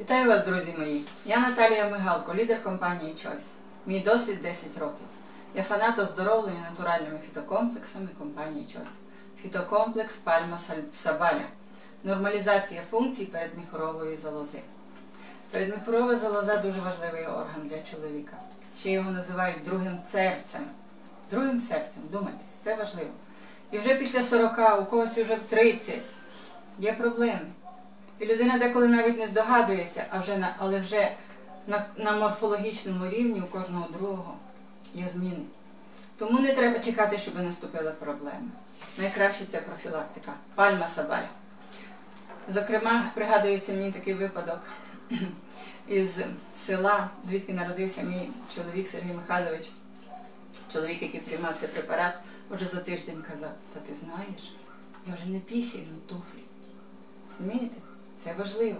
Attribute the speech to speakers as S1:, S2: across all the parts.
S1: Вітаю вас, друзі мої! Я Наталія Мигалко, лідер компанії Choice. Мій досвід 10 років. Я фанат оздоровлення натуральними фітокомплексами компанії Choice. Фітокомплекс Пальма Сабаля. Нормалізація функцій передміхорової залози. Передміхорова залоза дуже важливий орган для чоловіка. Ще його називають другим серцем. Другим серцем, думайтесь, це важливо. І вже після 40, у когось вже в 30 є проблеми. І людина деколи навіть не здогадується, а вже на, але вже на, на морфологічному рівні у кожного другого є зміни. Тому не треба чекати, щоб наступила проблема. Найкраще це профілактика. Пальма Сабаль. Зокрема, пригадується мені такий випадок із села, звідки народився мій чоловік Сергій Михайлович, чоловік, який приймав цей препарат, вже за тиждень казав, та ти знаєш, я вже не пісію на туфлі. Розумієте? Це важливо.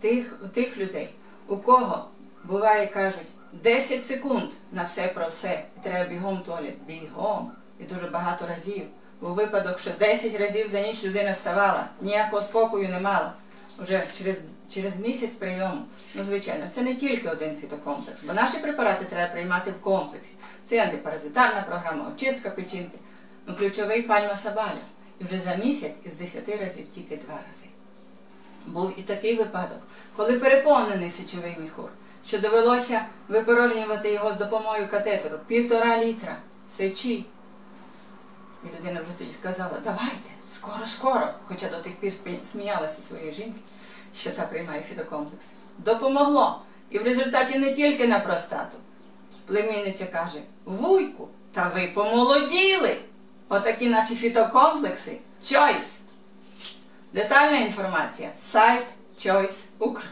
S1: Тих, тих людей, у кого буває, кажуть, 10 секунд на все про все, і треба бігом в туалет, бігом, і дуже багато разів. Був випадок, що 10 разів за ніч людина вставала, ніякого спокою не мала. Вже через через місяць прийому. Ну, звичайно, це не тільки один фітокомплекс, бо наші препарати треба приймати в комплексі. Це антипаразитарна програма, очистка печінки, ну ключовий пальма сабаля. І вже за місяць із 10 разів тільки 2 рази. Був і такий випадок, коли переповнений сечовий міхур, що довелося випорожнювати його з допомогою катетеру півтора літра сечі. І людина вже тоді сказала, давайте, скоро, скоро, хоча до тих пір сміялася своєї жінки, що та приймає фітокомплекс. Допомогло. І в результаті не тільки на простату. Племінниця каже, вуйку, та ви помолоділи. Отакі наші фітокомплекси. Choice. Детальна інформація. Сайт Choice Укр.